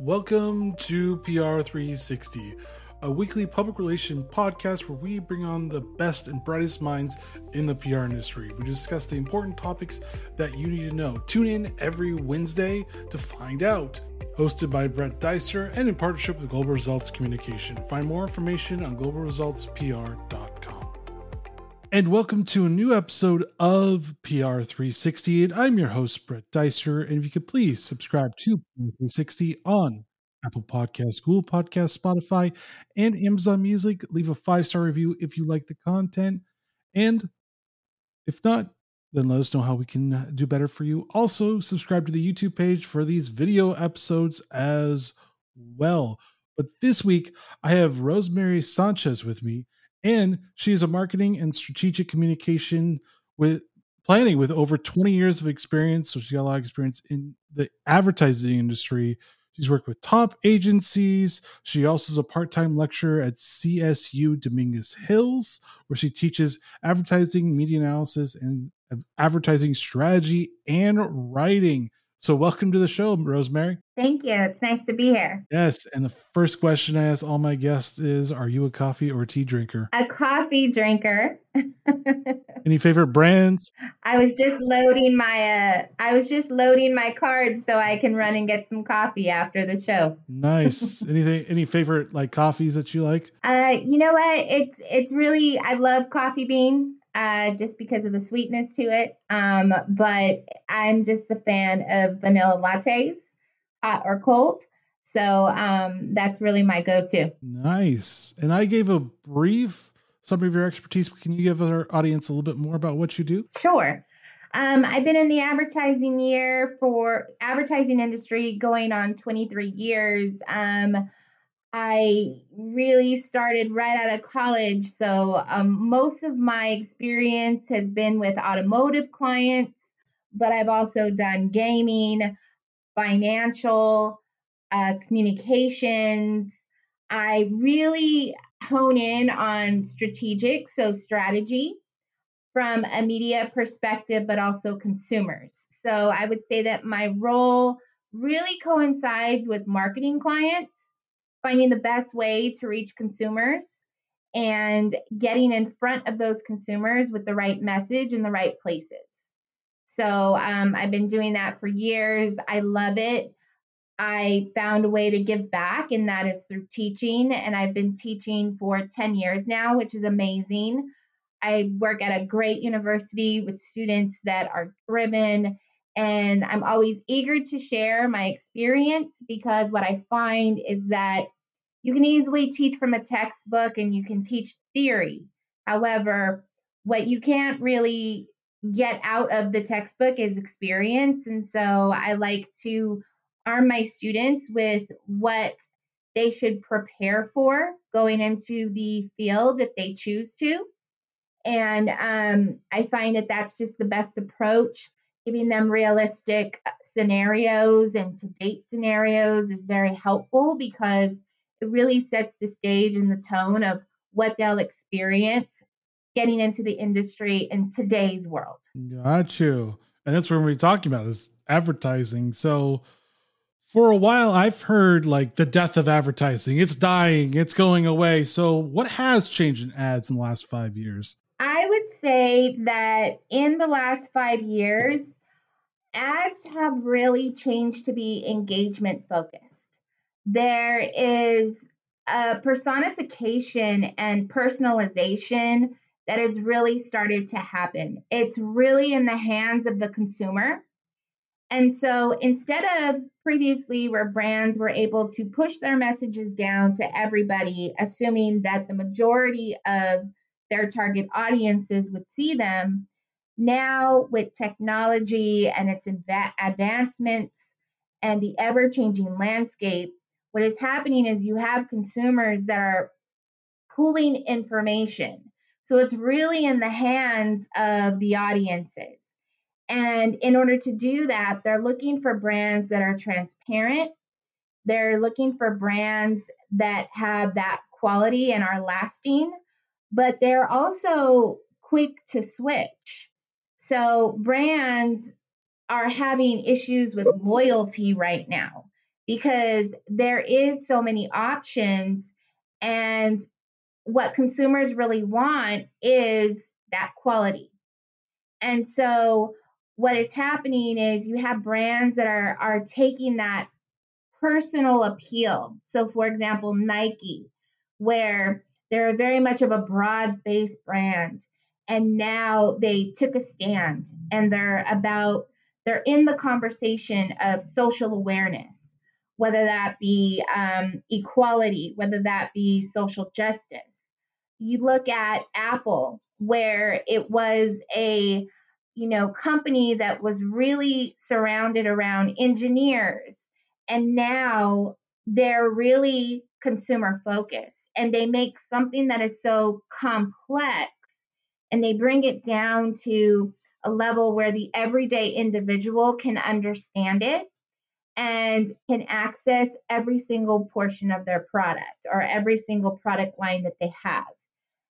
Welcome to PR 360, a weekly public relation podcast where we bring on the best and brightest minds in the PR industry. We discuss the important topics that you need to know. Tune in every Wednesday to find out. Hosted by Brett Dicer and in partnership with Global Results Communication. Find more information on globalresultspr.com. And welcome to a new episode of PR 360. And I'm your host, Brett Dicer. And if you could please subscribe to PR 360 on Apple Podcasts, Google Podcasts, Spotify, and Amazon Music. Leave a five star review if you like the content. And if not, then let us know how we can uh, do better for you. Also, subscribe to the YouTube page for these video episodes as well. But this week, I have Rosemary Sanchez with me and she is a marketing and strategic communication with planning with over 20 years of experience. So she's got a lot of experience in the advertising industry. She's worked with top agencies. She also is a part-time lecturer at csu dominguez hills where she teaches advertising media analysis and advertising strategy and writing so, welcome to the show, Rosemary. Thank you. It's nice to be here. Yes. And the first question I ask all my guests is Are you a coffee or tea drinker? A coffee drinker. Any favorite brands? I was just loading my uh, I was just loading my cards so I can run and get some coffee after the show. Nice. Anything any favorite like coffees that you like? Uh you know what? It's it's really I love coffee bean uh, just because of the sweetness to it. Um, but I'm just a fan of vanilla lattes, hot or cold. So um, that's really my go to. Nice. And I gave a brief summary of your expertise. Can you give our audience a little bit more about what you do? Sure. Um, I've been in the advertising year for advertising industry going on 23 years. Um, I really started right out of college. So, um, most of my experience has been with automotive clients, but I've also done gaming, financial, uh, communications. I really hone in on strategic, so strategy from a media perspective, but also consumers. So, I would say that my role really coincides with marketing clients finding the best way to reach consumers and getting in front of those consumers with the right message in the right places. So um, I've been doing that for years. I love it. I found a way to give back, and that is through teaching. And I've been teaching for 10 years now, which is amazing. I work at a great university with students that are driven and I'm always eager to share my experience because what I find is that you can easily teach from a textbook and you can teach theory. However, what you can't really get out of the textbook is experience. And so I like to arm my students with what they should prepare for going into the field if they choose to. And um, I find that that's just the best approach giving them realistic scenarios and to date scenarios is very helpful because it really sets the stage and the tone of what they'll experience getting into the industry in today's world. Got you. And that's what we're talking about is advertising. So for a while I've heard like the death of advertising. It's dying, it's going away. So what has changed in ads in the last 5 years? I would say that in the last 5 years ads have really changed to be engagement focused. There is a personification and personalization that has really started to happen. It's really in the hands of the consumer. And so instead of previously where brands were able to push their messages down to everybody, assuming that the majority of their target audiences would see them, now with technology and its adva- advancements and the ever changing landscape, what is happening is you have consumers that are pulling information. So it's really in the hands of the audiences. And in order to do that, they're looking for brands that are transparent. They're looking for brands that have that quality and are lasting, but they're also quick to switch. So brands are having issues with loyalty right now because there is so many options and what consumers really want is that quality. And so what is happening is you have brands that are are taking that personal appeal. So for example, Nike where they're very much of a broad-based brand and now they took a stand and they're about they're in the conversation of social awareness whether that be um, equality, whether that be social justice. You look at Apple, where it was a you know company that was really surrounded around engineers, and now they're really consumer focused, and they make something that is so complex, and they bring it down to a level where the everyday individual can understand it and can access every single portion of their product or every single product line that they have.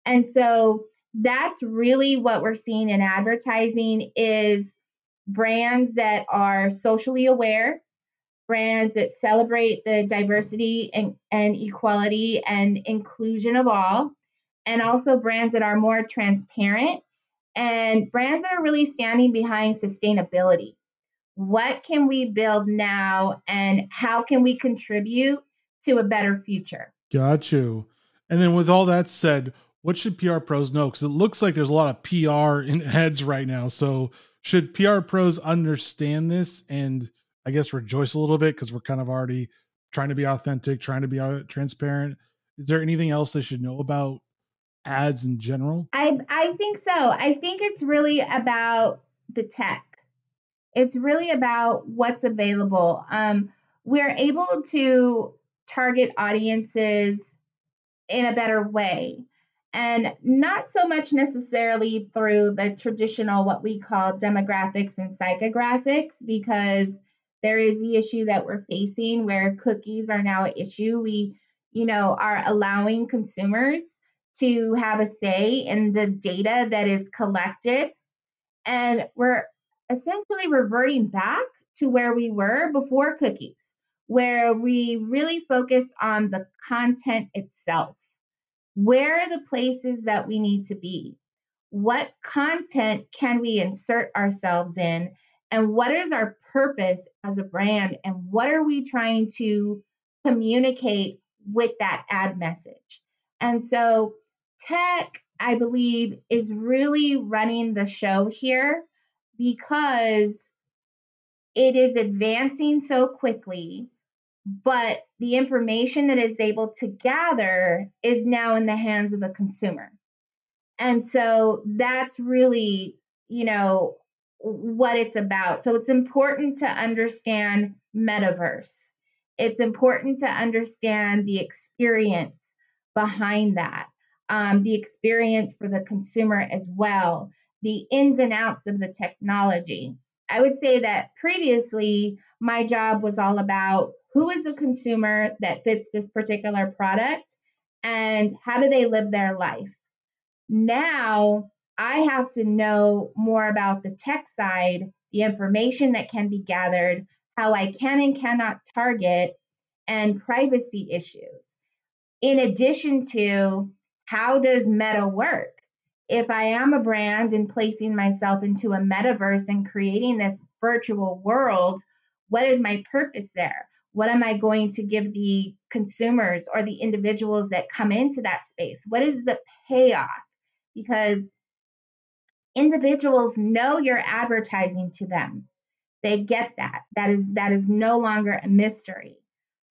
And so that's really what we're seeing in advertising is brands that are socially aware, brands that celebrate the diversity and, and equality and inclusion of all, and also brands that are more transparent and brands that are really standing behind sustainability what can we build now and how can we contribute to a better future? Got you. And then with all that said, what should PR pros know? Because it looks like there's a lot of PR in heads right now. So should PR pros understand this and I guess rejoice a little bit because we're kind of already trying to be authentic, trying to be uh, transparent. Is there anything else they should know about ads in general? I I think so. I think it's really about the tech it's really about what's available. Um, we're able to target audiences in a better way. And not so much necessarily through the traditional what we call demographics and psychographics because there is the issue that we're facing where cookies are now an issue. We you know are allowing consumers to have a say in the data that is collected. And we're essentially reverting back to where we were before cookies, where we really focused on the content itself. Where are the places that we need to be? What content can we insert ourselves in? And what is our purpose as a brand? And what are we trying to communicate with that ad message? And so, tech, I believe, is really running the show here because it is advancing so quickly, but the information that it's able to gather is now in the hands of the consumer. And so that's really, you know, what it's about. So it's important to understand metaverse. It's important to understand the experience behind that, um, the experience for the consumer as well the ins and outs of the technology. I would say that previously my job was all about who is the consumer that fits this particular product and how do they live their life. Now I have to know more about the tech side, the information that can be gathered, how I can and cannot target, and privacy issues. In addition to how does meta work? If I am a brand and placing myself into a metaverse and creating this virtual world, what is my purpose there? What am I going to give the consumers or the individuals that come into that space? What is the payoff? Because individuals know you're advertising to them. They get that. That is that is no longer a mystery.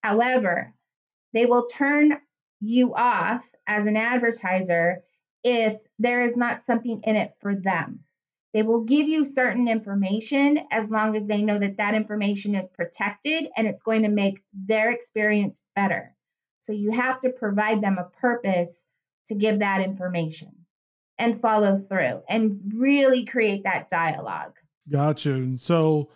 However, they will turn you off as an advertiser if there is not something in it for them. They will give you certain information as long as they know that that information is protected and it's going to make their experience better. So you have to provide them a purpose to give that information and follow through and really create that dialogue. Gotcha. And so,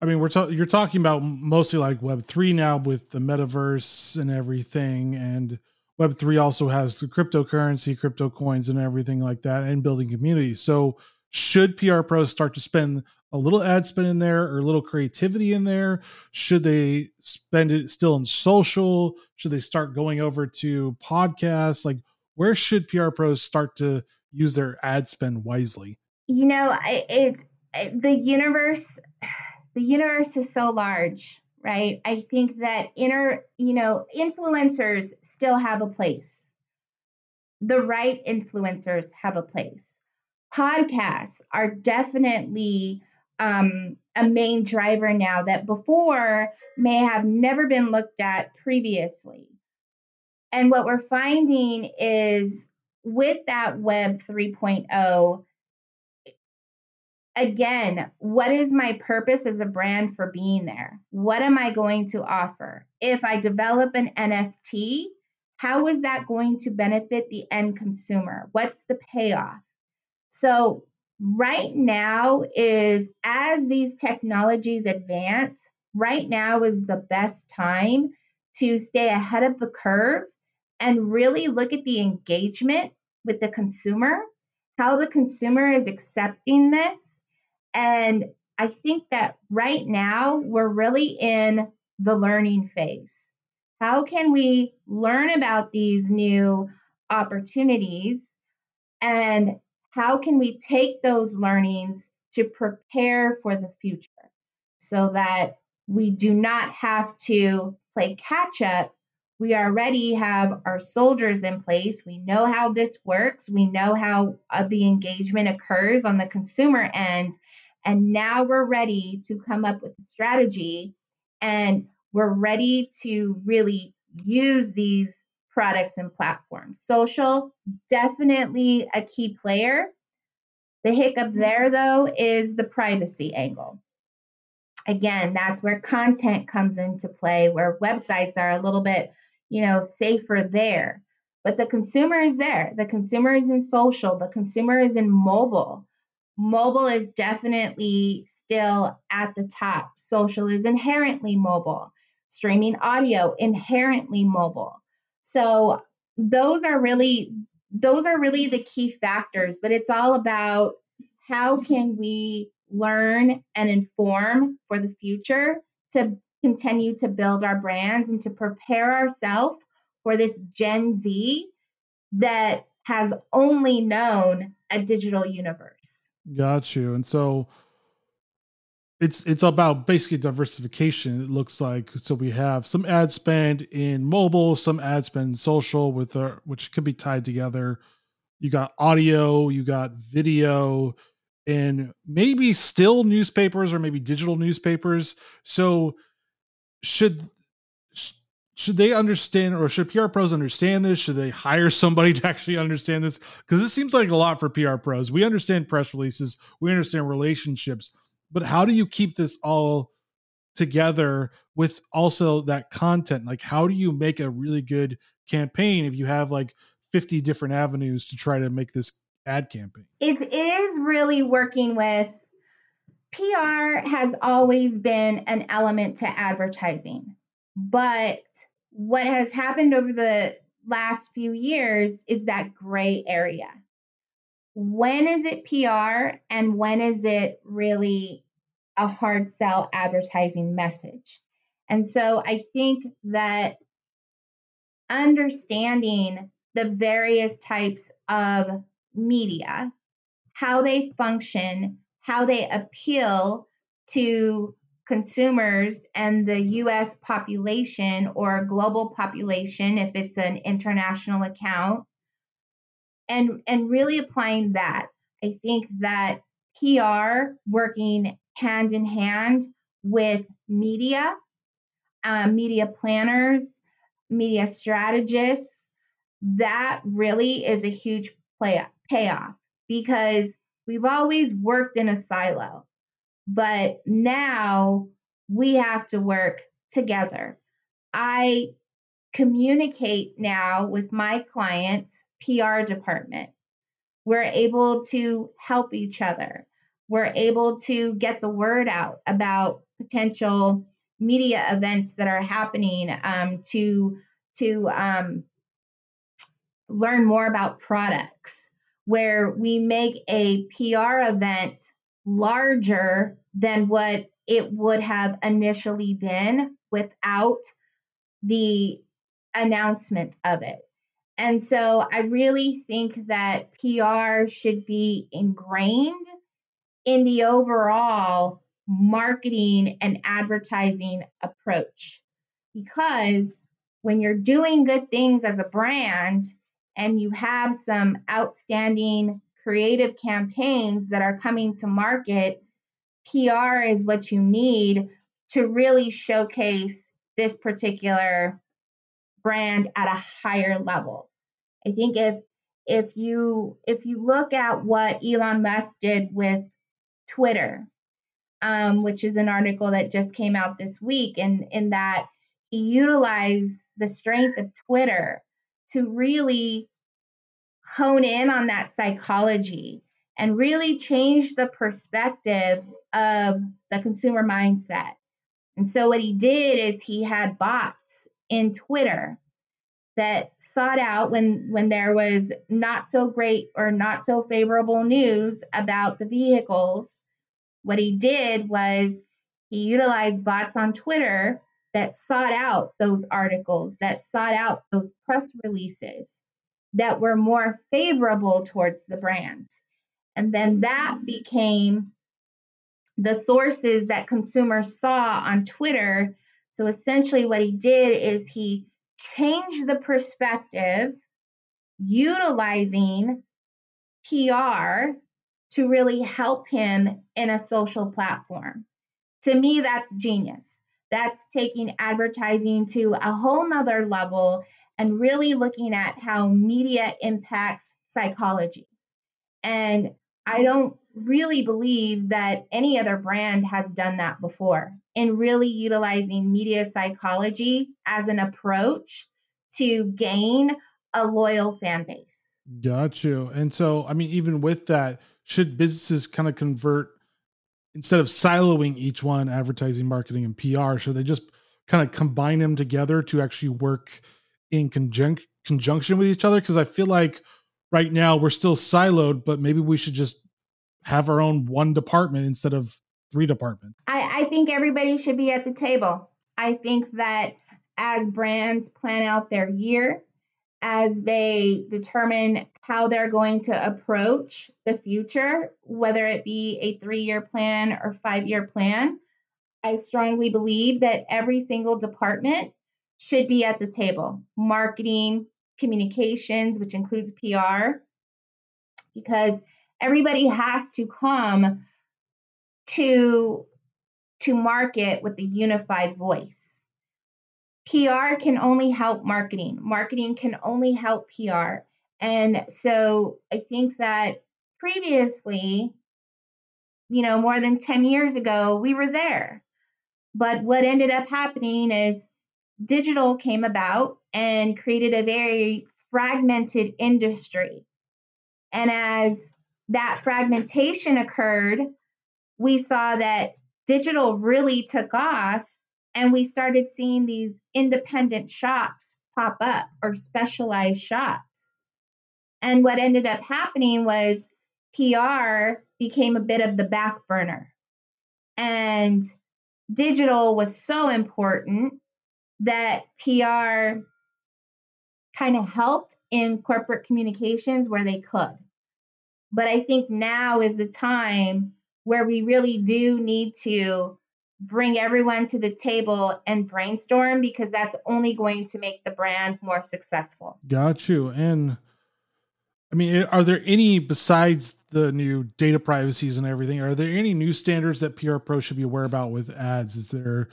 I mean, we're ta- you're talking about mostly like Web three now with the metaverse and everything, and Web3 also has the cryptocurrency, crypto coins, and everything like that, and building communities. So, should PR pros start to spend a little ad spend in there or a little creativity in there? Should they spend it still in social? Should they start going over to podcasts? Like, where should PR pros start to use their ad spend wisely? You know, it's the universe. The universe is so large, right? I think that inner, you know, influencers still have a place. The right influencers have a place. Podcasts are definitely um, a main driver now that before may have never been looked at previously. And what we're finding is with that Web 3.0, again, what is my purpose as a brand for being there? What am I going to offer? If I develop an NFT, how is that going to benefit the end consumer? What's the payoff? So, right now is as these technologies advance, right now is the best time to stay ahead of the curve and really look at the engagement with the consumer, how the consumer is accepting this. And I think that right now we're really in the learning phase. How can we learn about these new opportunities and how can we take those learnings to prepare for the future so that we do not have to play catch up? We already have our soldiers in place. We know how this works. We know how uh, the engagement occurs on the consumer end. And now we're ready to come up with a strategy and we're ready to really use these products and platforms. Social, definitely a key player. The hiccup there, though, is the privacy angle. Again, that's where content comes into play, where websites are a little bit, you know, safer there. But the consumer is there. The consumer is in social. The consumer is in mobile. Mobile is definitely still at the top. Social is inherently mobile. Streaming audio, inherently mobile. So those are really those are really the key factors, but it's all about how can we learn and inform for the future to continue to build our brands and to prepare ourselves for this Gen Z that has only known a digital universe. Got you. And so it's it's about basically diversification it looks like so we have some ad spend in mobile some ad spend social with our, which could be tied together you got audio you got video and maybe still newspapers or maybe digital newspapers so should should they understand or should PR pros understand this? Should they hire somebody to actually understand this? Because this seems like a lot for PR pros. We understand press releases, we understand relationships, but how do you keep this all together with also that content like how do you make a really good campaign if you have like 50 different avenues to try to make this ad campaign it is really working with pr has always been an element to advertising but what has happened over the last few years is that gray area when is it PR and when is it really a hard sell advertising message? And so I think that understanding the various types of media, how they function, how they appeal to consumers and the US population or global population if it's an international account and and really applying that. I think that pr working hand in hand with media um, media planners media strategists that really is a huge play payoff because we've always worked in a silo but now we have to work together i communicate now with my clients PR department. We're able to help each other. We're able to get the word out about potential media events that are happening um, to to um, learn more about products where we make a PR event larger than what it would have initially been without the announcement of it. And so I really think that PR should be ingrained in the overall marketing and advertising approach. Because when you're doing good things as a brand and you have some outstanding creative campaigns that are coming to market, PR is what you need to really showcase this particular brand at a higher level. I think if if you if you look at what Elon Musk did with Twitter, um, which is an article that just came out this week, and in that he utilized the strength of Twitter to really hone in on that psychology and really change the perspective of the consumer mindset. And so what he did is he had bots in Twitter that sought out when when there was not so great or not so favorable news about the vehicles what he did was he utilized bots on Twitter that sought out those articles that sought out those press releases that were more favorable towards the brand and then that became the sources that consumers saw on Twitter so essentially what he did is he changed the perspective utilizing PR to really help him in a social platform. To me, that's genius. That's taking advertising to a whole nother level and really looking at how media impacts psychology. And I don't really believe that any other brand has done that before in really utilizing media psychology as an approach to gain a loyal fan base. Got you. And so, I mean, even with that, should businesses kind of convert instead of siloing each one, advertising, marketing, and PR, should they just kind of combine them together to actually work in conjunc- conjunction with each other? Because I feel like right now we're still siloed, but maybe we should just have our own one department instead of three departments. I, I think everybody should be at the table. I think that as brands plan out their year, as they determine how they're going to approach the future, whether it be a three year plan or five year plan, I strongly believe that every single department should be at the table marketing, communications, which includes PR, because everybody has to come to to market with a unified voice. PR can only help marketing. Marketing can only help PR. And so I think that previously, you know, more than 10 years ago, we were there. But what ended up happening is digital came about and created a very fragmented industry. And as that fragmentation occurred, we saw that digital really took off and we started seeing these independent shops pop up or specialized shops. And what ended up happening was PR became a bit of the back burner. And digital was so important that PR kind of helped in corporate communications where they could. But I think now is the time where we really do need to bring everyone to the table and brainstorm because that's only going to make the brand more successful. Got you. And I mean, are there any besides the new data privacies and everything? Are there any new standards that PR Pro should be aware about with ads? Is there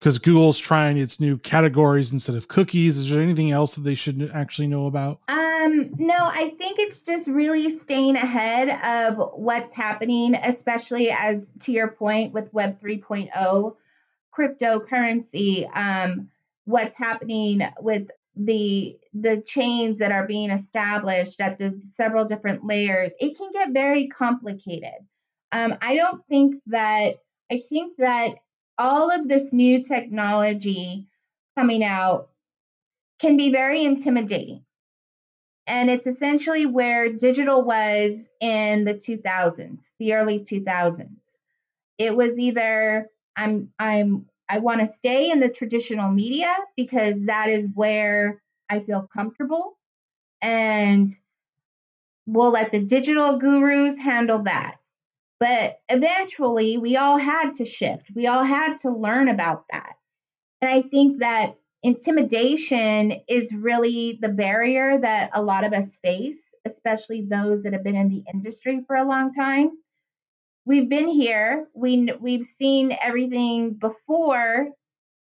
because Google's trying its new categories instead of cookies. Is there anything else that they should actually know about? Um, no, I think it's just really staying ahead of what's happening, especially as to your point with Web 3.0, cryptocurrency, um, what's happening with the the chains that are being established at the several different layers. It can get very complicated. Um, I don't think that I think that all of this new technology coming out can be very intimidating. And it's essentially where digital was in the 2000s, the early 2000s. It was either I'm I'm I want to stay in the traditional media because that is where I feel comfortable and we'll let the digital gurus handle that. But eventually, we all had to shift. We all had to learn about that. And I think that intimidation is really the barrier that a lot of us face, especially those that have been in the industry for a long time. We've been here, we, we've seen everything before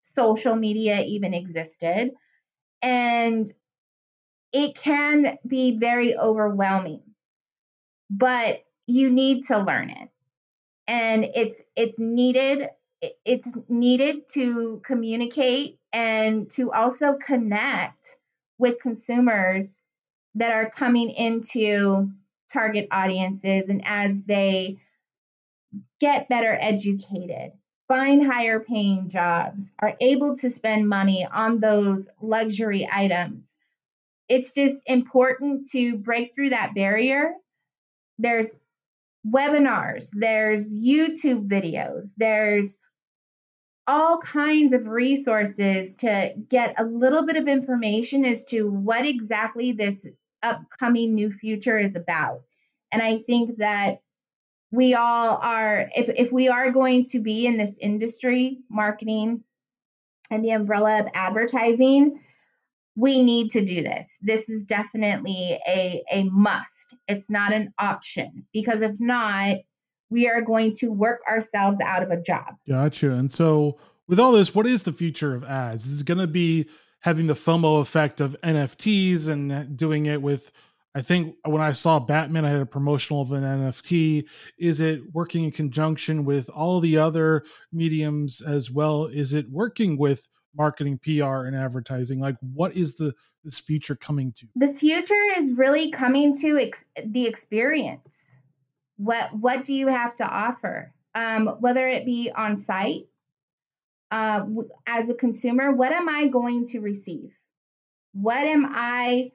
social media even existed. And it can be very overwhelming, but you need to learn it. And it's it's needed it's needed to communicate and to also connect with consumers that are coming into target audiences and as they get better educated, find higher paying jobs, are able to spend money on those luxury items. It's just important to break through that barrier. There's webinars, there's YouTube videos, there's all kinds of resources to get a little bit of information as to what exactly this upcoming new future is about. And I think that we all are, if, if we are going to be in this industry, marketing and the umbrella of advertising, we need to do this. This is definitely a, a must. It's not an option because if not, we are going to work ourselves out of a job. Gotcha. And so, with all this, what is the future of ads? Is it going to be having the FOMO effect of NFTs and doing it with? I think when I saw Batman, I had a promotional of an NFT. Is it working in conjunction with all the other mediums as well? Is it working with marketing, PR, and advertising? Like, what is the this future coming to? The future is really coming to ex- the experience what what do you have to offer? Um, whether it be on site, uh, as a consumer, what am I going to receive? What am I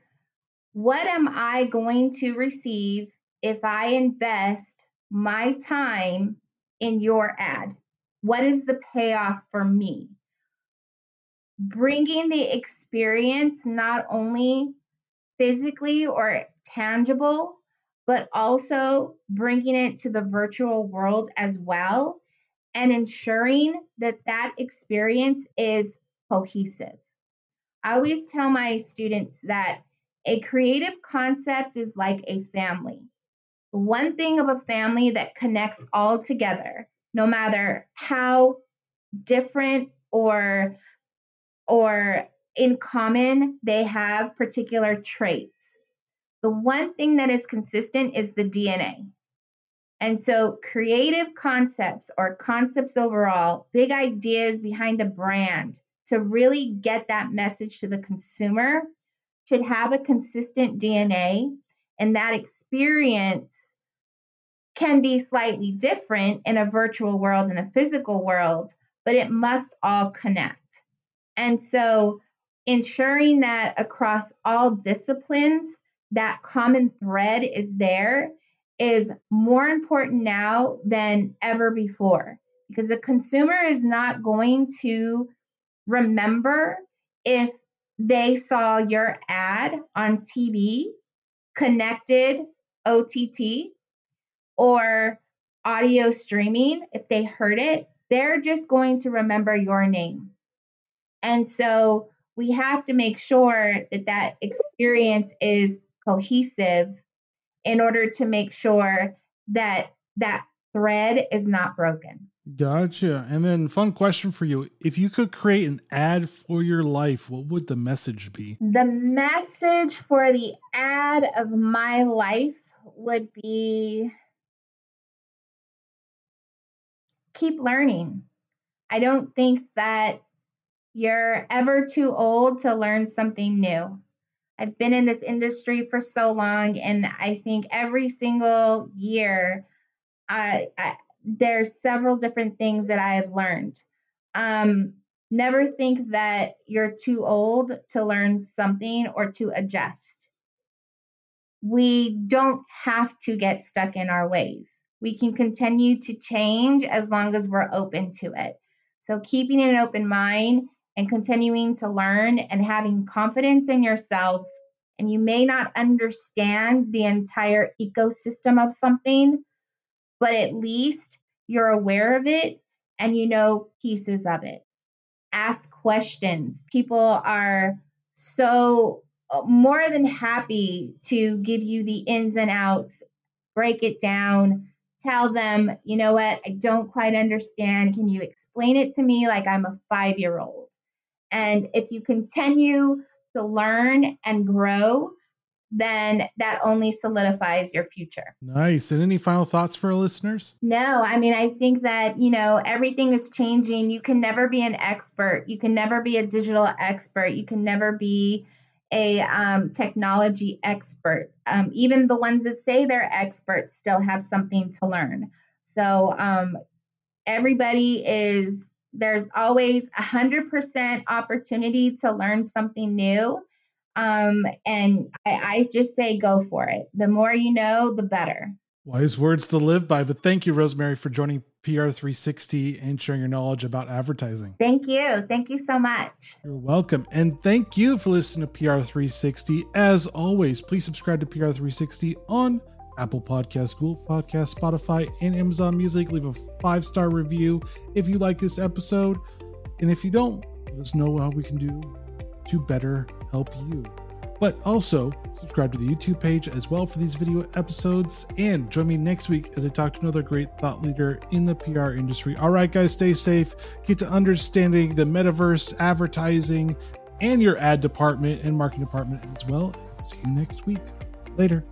what am I going to receive if I invest my time in your ad? What is the payoff for me? Bringing the experience not only physically or tangible, but also bringing it to the virtual world as well and ensuring that that experience is cohesive. I always tell my students that a creative concept is like a family. One thing of a family that connects all together, no matter how different or or in common they have particular traits the one thing that is consistent is the DNA. And so, creative concepts or concepts overall, big ideas behind a brand to really get that message to the consumer should have a consistent DNA. And that experience can be slightly different in a virtual world and a physical world, but it must all connect. And so, ensuring that across all disciplines, that common thread is there is more important now than ever before because the consumer is not going to remember if they saw your ad on TV, connected OTT, or audio streaming. If they heard it, they're just going to remember your name. And so we have to make sure that that experience is cohesive in order to make sure that that thread is not broken. Gotcha. And then, fun question for you. If you could create an ad for your life, what would the message be? The message for the ad of my life would be keep learning. I don't think that you're ever too old to learn something new. I've been in this industry for so long, and I think every single year, I, I there's several different things that I have learned. Um, never think that you're too old to learn something or to adjust. We don't have to get stuck in our ways. We can continue to change as long as we're open to it. So, keeping an open mind and continuing to learn and having confidence in yourself. And you may not understand the entire ecosystem of something, but at least you're aware of it and you know pieces of it. Ask questions. People are so uh, more than happy to give you the ins and outs, break it down, tell them, you know what, I don't quite understand. Can you explain it to me like I'm a five year old? And if you continue to learn and grow, then that only solidifies your future. Nice. And any final thoughts for our listeners? No, I mean, I think that, you know, everything is changing. You can never be an expert. You can never be a digital expert. You can never be a um, technology expert. Um, even the ones that say they're experts still have something to learn. So um, everybody is there's always a hundred percent opportunity to learn something new. Um, and I, I just say go for it. The more you know, the better. Wise words to live by. But thank you, Rosemary, for joining PR360 and sharing your knowledge about advertising. Thank you. Thank you so much. You're welcome. And thank you for listening to PR360. As always, please subscribe to PR360 on Apple Podcasts, Google Podcasts, Spotify, and Amazon Music. Leave a five star review if you like this episode. And if you don't, let us know how we can do to better help you. But also, subscribe to the YouTube page as well for these video episodes. And join me next week as I talk to another great thought leader in the PR industry. All right, guys, stay safe. Get to understanding the metaverse, advertising, and your ad department and marketing department as well. See you next week. Later.